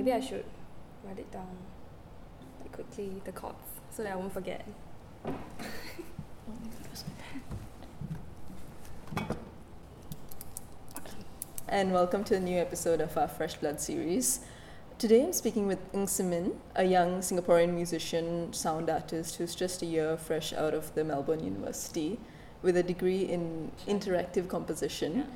maybe I should write it down like quickly the chords so that I won't forget. and welcome to a new episode of our Fresh Blood series. Today I'm speaking with Ng Simin, a young Singaporean musician, sound artist who's just a year fresh out of the Melbourne University with a degree in interactive composition.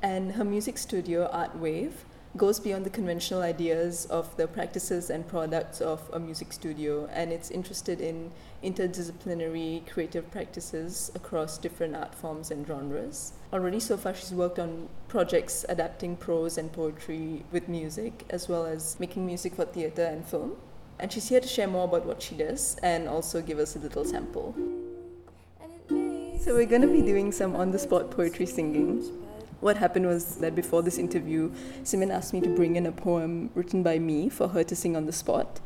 And her music studio, Art Wave, goes beyond the conventional ideas of the practices and products of a music studio, and it's interested in interdisciplinary creative practices across different art forms and genres. Already, so far, she's worked on projects adapting prose and poetry with music, as well as making music for theatre and film. And she's here to share more about what she does and also give us a little sample. So, we're going to be doing some on the spot poetry singing what happened was that before this interview, Simin asked me to bring in a poem written by me for her to sing on the spot.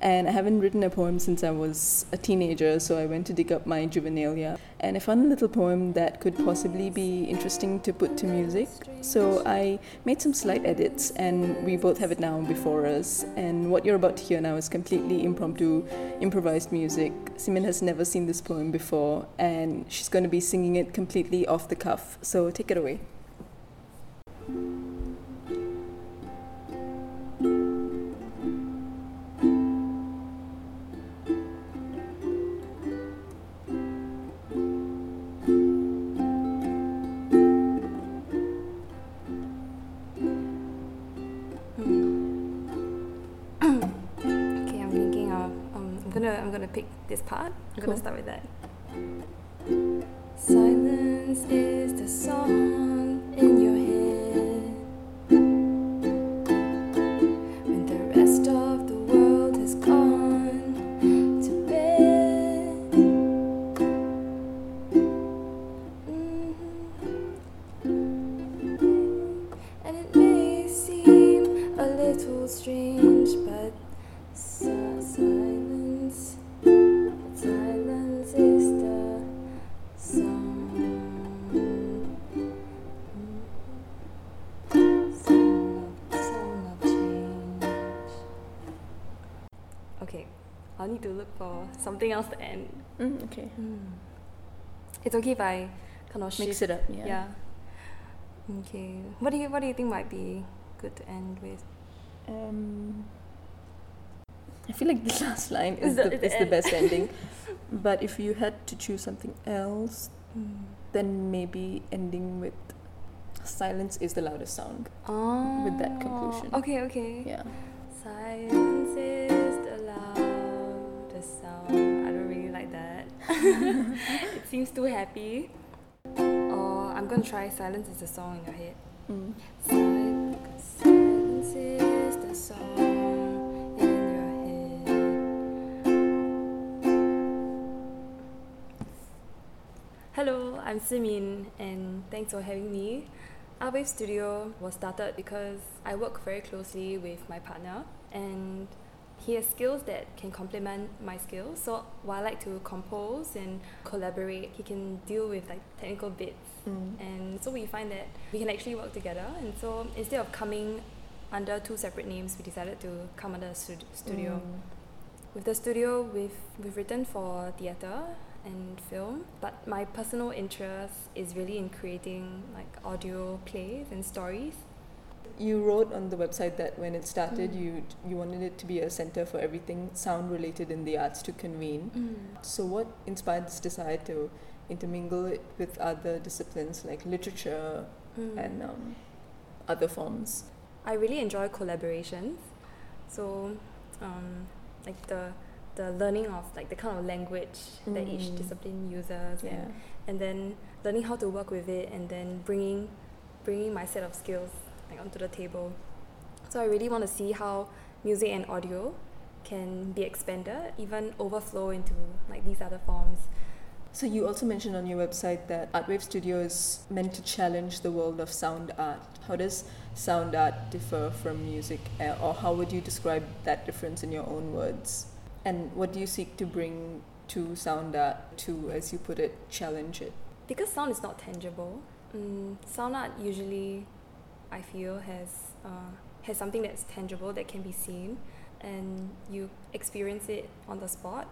And I haven't written a poem since I was a teenager, so I went to dig up my juvenilia. And I found a little poem that could possibly be interesting to put to music. So I made some slight edits, and we both have it now before us. And what you're about to hear now is completely impromptu, improvised music. Simin has never seen this poem before, and she's going to be singing it completely off the cuff. So take it away. Something else to end. Mm, okay. Mm. It's okay if I kind of mix it up. Yeah. yeah. Okay. What do you What do you think might be good to end with? Um, I feel like the last line is, the, the, is the best ending. But if you had to choose something else, mm. then maybe ending with silence is the loudest sound. Oh. With that conclusion. Okay. Okay. Yeah. It seems too happy. Or I'm gonna try Silence is the song in your head. Mm. Silence is the song in your head. Hello, I'm Simin and thanks for having me. Our Wave Studio was started because I work very closely with my partner and he has skills that can complement my skills. So while I like to compose and collaborate, he can deal with like technical bits. Mm. And so we find that we can actually work together. And so instead of coming under two separate names, we decided to come under a studio. Mm. With the studio, we've we've written for theatre and film, but my personal interest is really in creating like audio plays and stories you wrote on the website that when it started, mm. you you wanted it to be a center for everything sound related in the arts to convene. Mm. So, what inspired this desire to intermingle it with other disciplines like literature mm. and um, other forms? I really enjoy collaborations. So, um, like the the learning of like the kind of language that each mm. discipline uses, yeah. and, and then learning how to work with it, and then bringing bringing my set of skills like onto the table. So I really want to see how music and audio can be expanded, even overflow into like these other forms. So you also mentioned on your website that Artwave Studio is meant to challenge the world of sound art. How does sound art differ from music, uh, or how would you describe that difference in your own words? And what do you seek to bring to sound art to, as you put it, challenge it? Because sound is not tangible. Mm, sound art usually I feel has uh, has something that's tangible that can be seen, and you experience it on the spot,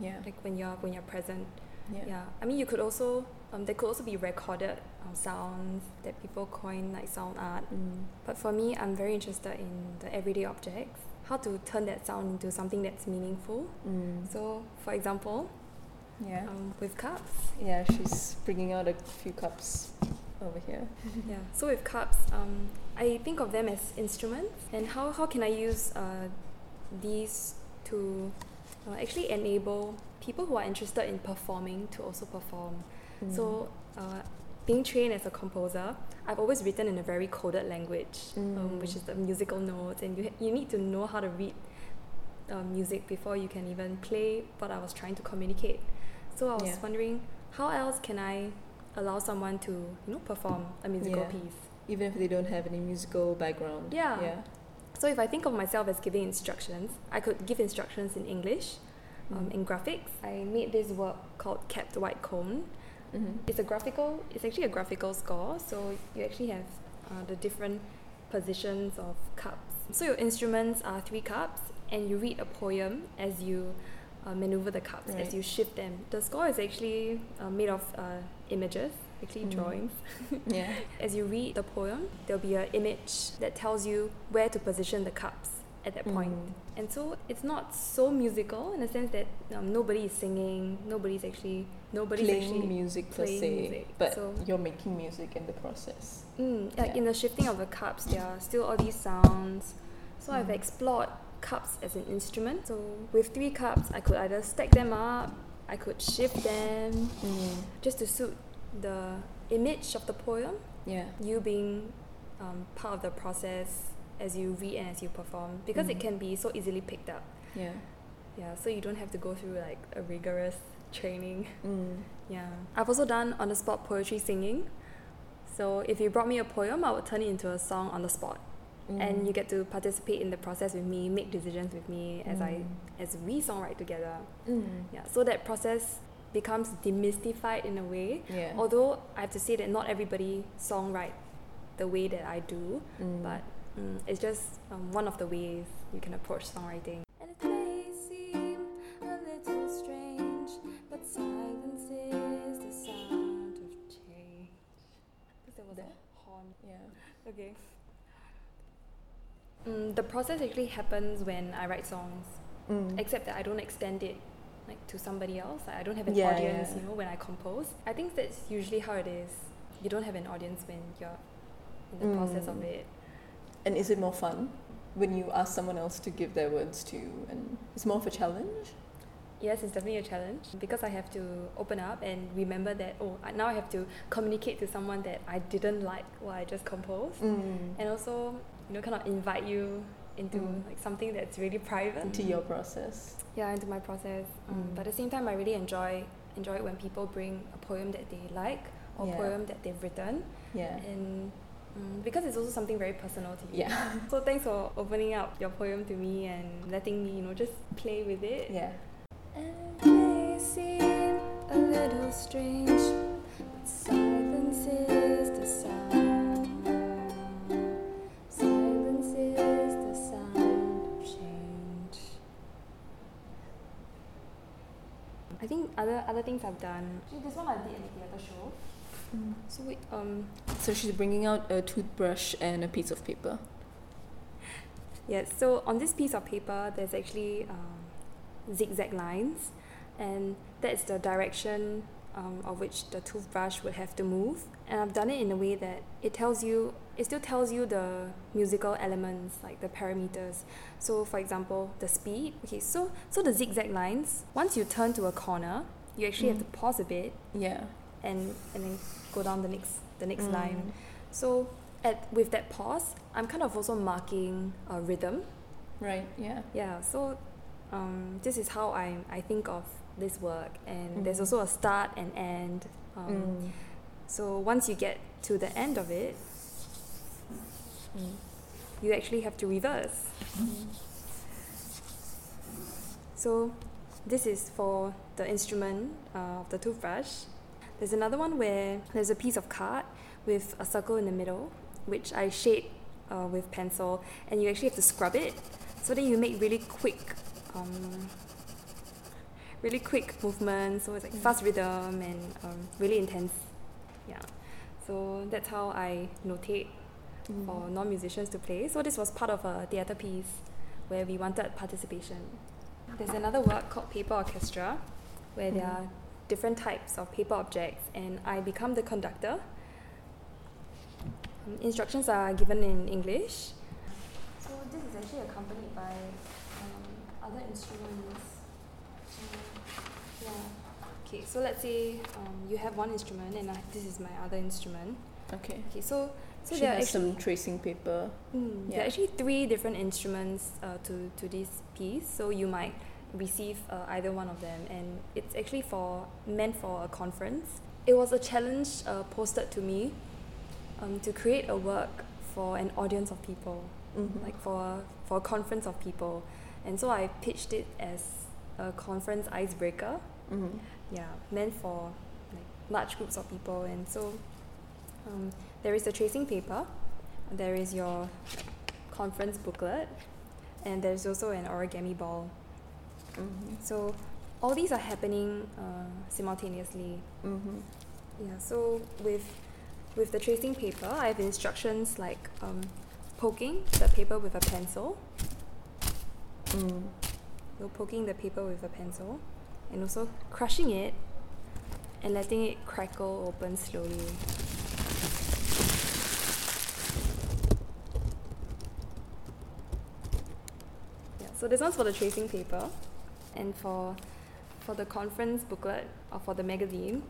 Yeah. like when you're when you're present. Yeah. Yeah, I mean you could also um, there could also be recorded um, sounds that people coin like sound art. Mm. But for me, I'm very interested in the everyday objects. How to turn that sound into something that's meaningful. Mm. So, for example, Yeah. um, with cups. Yeah, she's bringing out a few cups over here. Yeah. So with cups, um, I think of them as instruments, and how how can I use uh, these to uh, actually enable people who are interested in performing to also perform. Mm. So, uh, being trained as a composer, I've always written in a very coded language, um, which Mm. is the musical notes, and you you need to know how to read um, music before you can even play what I was trying to communicate. So I was Yeah. wondering, how else can I allow someone to you know perform a musical Yeah. piece? Even if they don't have any musical background. Yeah. Yeah. So if I think of myself as giving instructions, I could give instructions in English, um, Mm. in graphics. I made this work called Kept White Cone. Mhm. It's a graphical. It's actually a graphical score. So you actually have uh, the different positions of cups. So your instruments are three cups, and you read a poem as you uh, maneuver the cups Right. as you shift them. The score is actually uh, made of uh, images, actually Mm. drawings. Yeah. As you read the poem, there'll be an image that tells you where to position the cups at that point. Mm. And so it's not so musical in the sense that um, nobody is singing, nobody's actually nobody's Playing actually music per playing se, music, but so- you're making music in the process. Mm, like Yeah. in the shifting of the cups, there are still all these sounds. So I've Mm. explored cups as an instrument. So with three cups, I could either stack them up, I could shift them Mm. just to suit the image of the poem. Yeah. You being um, part of the process as you read and as you perform, because it Mm. can be so easily picked up. Yeah. Yeah, so you don't have to go through like a rigorous training. Mm. Yeah. I've also done on the spot poetry singing. So if you brought me a poem, I would turn it into a song on the spot. And Mm. you get to participate in the process with me, make decisions with me as I Mm. as we songwrite together. Mm. Yeah. So that process becomes demystified in a way. Yeah. Although I have to say that not everybody songwrite the way that I do, Mm. but mm, it's just um, one of the ways you can approach songwriting. The process actually happens when I write songs, Mm. except that I don't extend it like to somebody else. Like, I don't have an Yeah, audience, yeah. you know, when I compose. I think that's usually how it is. You don't have an audience when you're in the process of Mm. it. And is it more fun when you ask someone else to give their words to you? And it's more of a challenge? Yes, it's definitely a challenge because I have to open up and remember that oh now I have to communicate to someone that I didn't like what I just composed, Mm. and also you know kind of invite you into Mm. like something that's really private Into your process. yeah into my process. Um, Mm. But at the same time, I really enjoy enjoy it when people bring a poem that they like or Yeah. poem that they've written, Yeah. and um, because it's also something very personal to you. Yeah. So thanks for opening up your poem to me and letting me you know just play with it. Yeah. And it may seem a little strange, but silence is the sound. Other other things I've done. Actually, this one I did at the theatre show. So we, um So she's bringing out a toothbrush and a piece of paper. Yes, so on this piece of paper, there's actually um, zigzag lines, and that's the direction um, of which the toothbrush would have to move. And I've done it in a way that it tells you, it still tells you the musical elements, like the parameters. So, for example, the speed. Okay, so so the zigzag lines. Once you turn to a corner, you actually have to Mm. pause a bit Yeah. and and then go down the next the next Mm. line. So at with that pause, I'm kind of also marking a rhythm. Right. Yeah. Yeah. So um, this is how I I think of this work, and there's Mm. also a start and end. Um, Mm. So once you get to the end of it, Mm. you actually have to reverse. So this is for the instrument uh, of the toothbrush. There's another one where there's a piece of card with a circle in the middle, which I shade uh, with pencil, and you actually have to scrub it. So then you make really quick, um, really quick movements. So it's like Mm. fast rhythm and um, really intense. Yeah. So that's how I notate Mm. for non-musicians to play. So this was part of a theatre piece where we wanted participation. There's another work called Paper Orchestra, where there Mhm. are different types of paper objects, and I become the conductor. Um, instructions are given in English. So this is actually accompanied by um, other instruments. Yeah. Okay, so let's say um, you have one instrument, and I, this is my other instrument. Okay. Okay, so so she there are actually some tracing paper. Mm, There are actually three different instruments uh, to, to this piece, so you might receive uh, either one of them, and it's actually for meant for a conference. It was a challenge uh, posted to me um, to create a work for an audience of people, Mhm. like for for a conference of people, and so I pitched it as a conference icebreaker. Mhm. Yeah, meant for like large groups of people, and so um, there is a tracing paper, there is your conference booklet, and there's also an origami ball. Mhm. So all these are happening uh, simultaneously. Mhm. Yeah. So with with the tracing paper, I have instructions like um, poking the paper with a pencil. Mm. So poking the paper with a pencil, and also crushing it and letting it crackle open slowly. Yeah, so this one's for the tracing paper, and for for the conference booklet or for the magazine,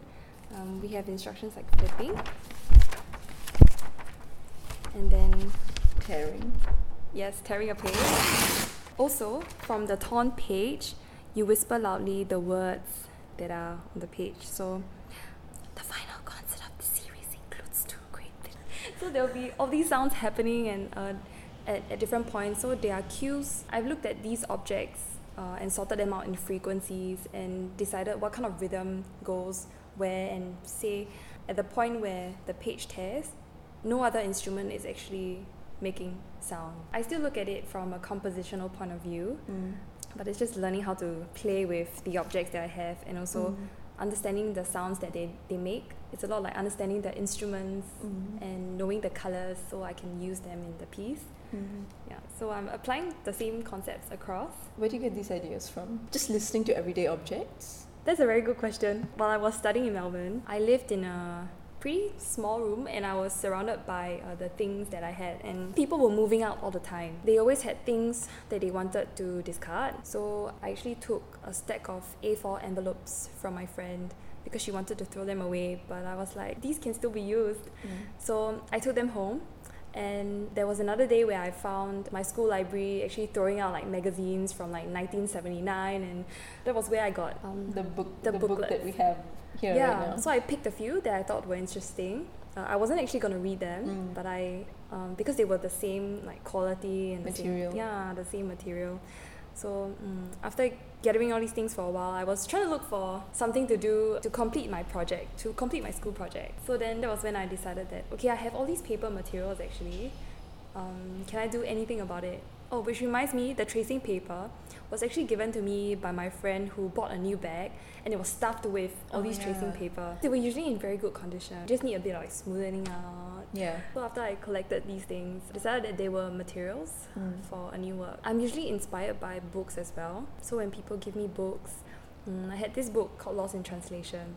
um, we have instructions like flipping, and then Tearing. Yes, tearing a page. Also, from the torn page, you whisper loudly the words that are on the page. So, the final concert of the series includes two great things. So there'll be all these sounds happening and uh, at, at different points. So there are cues. I've looked at these objects uh, and sorted them out in frequencies and decided what kind of rhythm goes where and say at the point where the page tears, no other instrument is actually making sound. I still look at it from a compositional point of view, Mm. But it's just learning how to play with the objects that I have and also Mm. understanding the sounds that they, they make. It's a lot like understanding the instruments Mm. and knowing the colors so I can use them in the piece. Mhm. Yeah, so I'm applying the same concepts across. Where do you get these ideas from? Just listening to everyday objects? That's a very good question. While I was studying in Melbourne, I lived in a pretty small room and I was surrounded by uh, the things that I had and people were moving out all the time. They always had things that they wanted to discard. So I actually took a stack of A4 envelopes from my friend because she wanted to throw them away, but I was like, these can still be used. Mm. So I took them home. And there was another day where I found my school library actually throwing out like magazines from like 1979, and that was where I got um, The book, The the, book that we have here yeah, right now. so I picked a few that I thought were interesting. Uh, I wasn't actually gonna read them, Mm. but I um, because they were the same like quality and the same- Material. yeah, the same material. So mm, after gathering all these things for a while, I was trying to look for something to do to complete my project, to complete my school project. So then that was when I decided that okay, I have all these paper materials actually. Um, can I do anything about it? Oh, which reminds me, the tracing paper was actually given to me by my friend who bought a new bag and it was stuffed with all Oh, these tracing paper. They were usually in very good condition. Just need a bit of like smoothing out. Yeah. So after I collected these things, I decided that they were materials Mm. for a new work. I'm usually inspired by books as well. So when people give me books, mm, I had this book called Lost in Translation.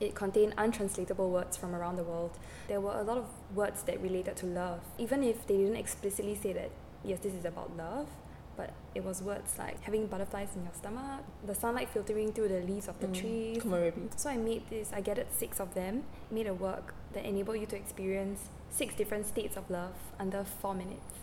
It contained untranslatable words from around the world. There were a lot of words that related to love, even if they didn't explicitly say that, yes, this is about love. But it was words like having butterflies in your stomach, the sunlight filtering through the leaves of the Mm. trees, Komorebi. so I made this, I gathered six of them, made a work that enabled you to experience six different states of love under four minutes.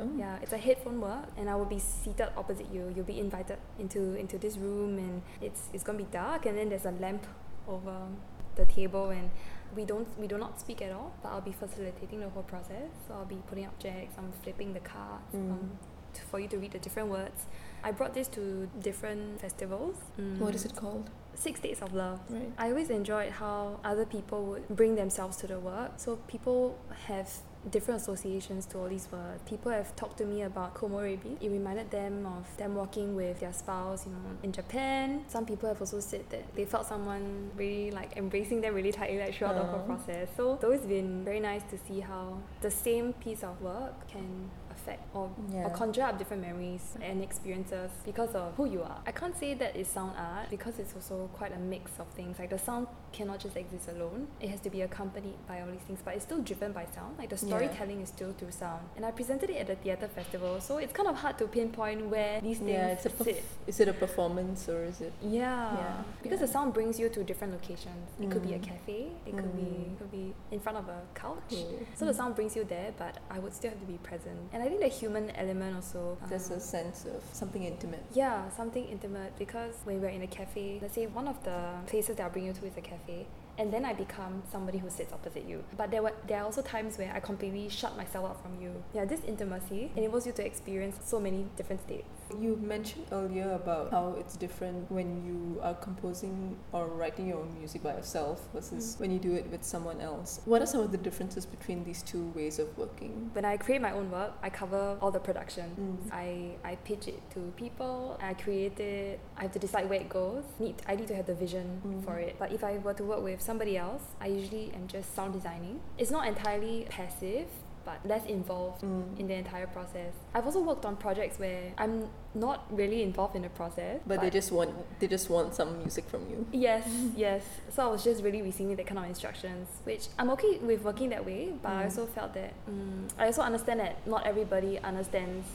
Oh. Yeah, it's a headphone work and I will be seated opposite you. You'll be invited into into this room and it's it's gonna be dark and then there's a lamp over the table and we don't we do not speak at all, but I'll be facilitating the whole process. So I'll be putting objects, I'm flipping the cards, Mm. um, to, for you to read the different words. I brought this to different festivals. What is Mm. it called? Six Days of Love. Right. I always enjoyed how other people would bring themselves to the work. So people have different associations to all these words. People have talked to me about komorebi. It reminded them of them walking with their spouse, you know, in Japan. Some people have also said that they felt someone really like embracing them really tightly like throughout the whole uh-huh. process. So it's always been very nice to see how the same piece of work can affect or, Yeah. or conjure up different memories and experiences because of who you are. I can't say that it's sound art because it's also quite a mix of things. Like the sound cannot just exist alone. It has to be accompanied by all these things, but it's still driven by sound. Like the Yeah. storytelling is still through sound. And I presented it at the theatre festival, so it's kind of hard to pinpoint where these things Yeah, it's a perf- sit. is it a performance or is it? Yeah. Yeah. Because Yeah. the sound brings you to different locations. It could be a Mm. cafe, it could be Mm. it could be in front of a couch. So the sound brings you there, but I would still have to be present. And I think the human element also. There's a ah. sense of something intimate. yeah, something intimate because when we're in a cafe, let's say one of the places that I'll bring you to is a cafe, and then I become somebody who sits opposite you. But there were there are also times where I completely shut myself out from you. Yeah, this intimacy enables you to experience so many different states. You mentioned earlier about how it's different when you are composing or writing your own music by yourself versus Mm. when you do it with someone else. What are some of the differences between these two ways of working? When I create my own work, I cover all the production. Mm. I, I pitch it to people, I create it, I have to decide where it goes. Need I need to have the vision Mm. for it. But if I were to work with somebody else, I usually am just sound designing. It's not entirely passive, but less involved Mm. in the entire process. I've also worked on projects where I'm not really involved in the process. But they just want they just want some music from you. Yes, yes. So I was just really receiving that kind of instructions, which I'm okay with working that way, but I Mm. also felt that mm, I also understand that not everybody understands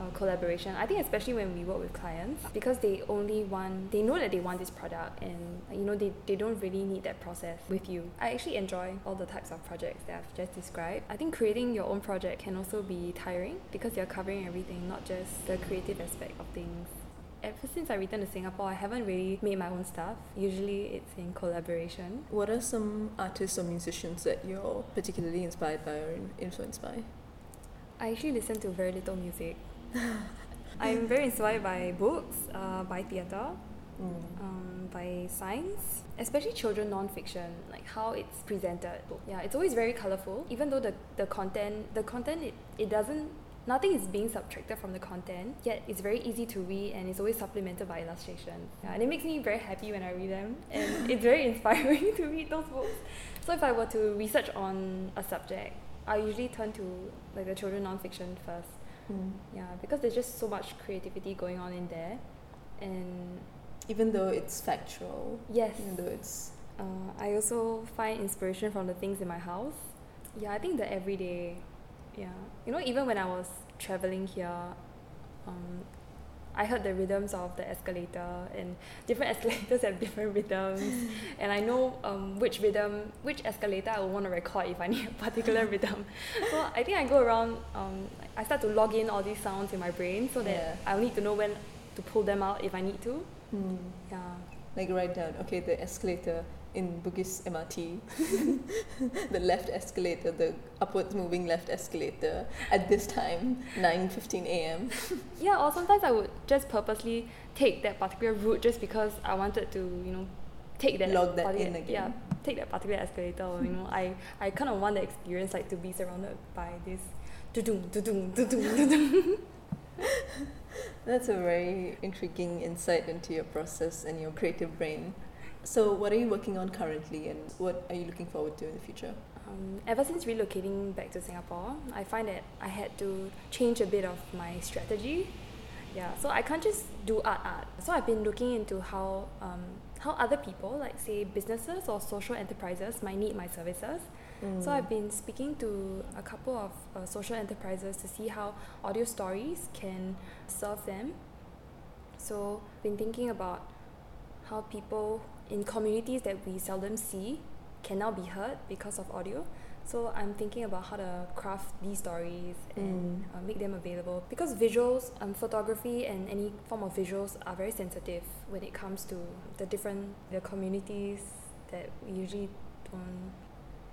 uh, collaboration. I think especially when we work with clients, because they only want, they know that they want this product, and you know they, they don't really need that process with you. I actually enjoy all the types of projects that I've just described. I think creating your own project can also be tiring because you're covering everything, not just the creative aspect of things ever since I returned to Singapore, I haven't really made my own stuff. Usually it's in collaboration. What are some artists or musicians that you're particularly inspired by or influenced by? I actually listen to very little music. I'm very inspired by books, uh, by theatre, Mm. um, by science, especially children non-fiction, like how it's presented. Yeah, it's always very colorful. Even though the, the content, the content it, it doesn't, nothing is being subtracted from the content, yet it's very easy to read and it's always supplemented by illustration. Yeah, and it makes me very happy when I read them, and it's very inspiring to read those books. So if I were to research on a subject, I usually turn to like the children non-fiction first. Mm. Yeah, because there's just so much creativity going on in there, and Even though it's factual, yes, even though it's uh, I also find inspiration from the things in my house. Yeah, I think the everyday, yeah. You know, even when I was traveling here, um, I heard the rhythms of the escalator, and different escalators have different rhythms, and I know um, which rhythm, which escalator I would want to record if I need a particular rhythm. So I think I go around, um, I start to log in all these sounds in my brain so that Yeah. I'll need to know when to pull them out if I need to. mm, Yeah. like write down okay the escalator in Bugis MRT, the left escalator, the upwards moving left escalator at this time, nine fifteen a.m. Yeah, or sometimes I would just purposely take that particular route just because I wanted to, you know, take that Log that in again. Yeah, take that particular escalator. Or, you know, I, I kind of want the experience like to be surrounded by this. That's a very intriguing insight into your process and your creative brain. So, what are you working on currently, and what are you looking forward to in the future? Um, ever since relocating back to Singapore, I find that I had to change a bit of my strategy. Yeah, so I can't just do art art. So I've been looking into how um, how other people, like say businesses or social enterprises, might need my services. So I've been speaking to a couple of uh, social enterprises to see how audio stories can serve them. So I've been thinking about how people in communities that we seldom see can now be heard because of audio. So I'm thinking about how to craft these stories and Mm. uh, make them available because visuals, um, photography, and any form of visuals are very sensitive when it comes to the different the communities that we usually don't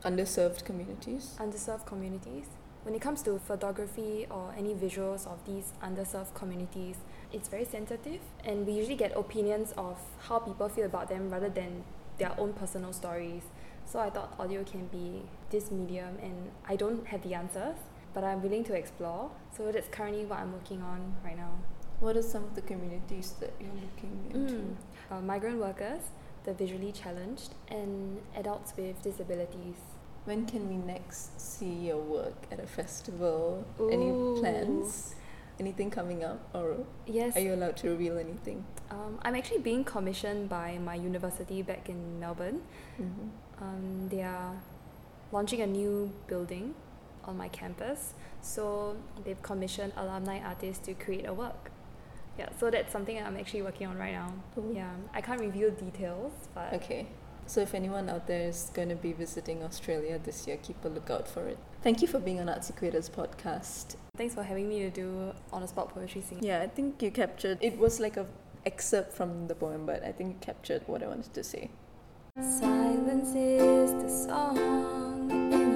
underserved communities. underserved communities. When it comes to photography or any visuals of these underserved communities, it's very sensitive, and we usually get opinions of how people feel about them rather than their own personal stories. So I thought audio can be this medium, and I don't have the answers, but I'm willing to explore. So that's currently what I'm working on right now. What are some of the communities that you're looking into? Mm. Uh, migrant workers, the visually challenged, and adults with disabilities. When can we next see your work at a festival? Any plans? Anything coming up, or Yes, are you allowed to reveal anything? um, I'm actually being commissioned by my university back in Melbourne. Mm-hmm. Um, they are launching a new building on my campus, so they've commissioned alumni artists to create a work. Yeah, so that's something I'm actually working on right now. Cool. Yeah, I can't reveal details, but Okay. So if anyone out there is going to be visiting Australia this year, keep a lookout for it. Thank you for being on Artsy Creators podcast. thanks for having me to do on the spot poetry singing. Yeah, I think you captured it was like a excerpt from the poem, but I think you captured what I wanted to say. Silence is the song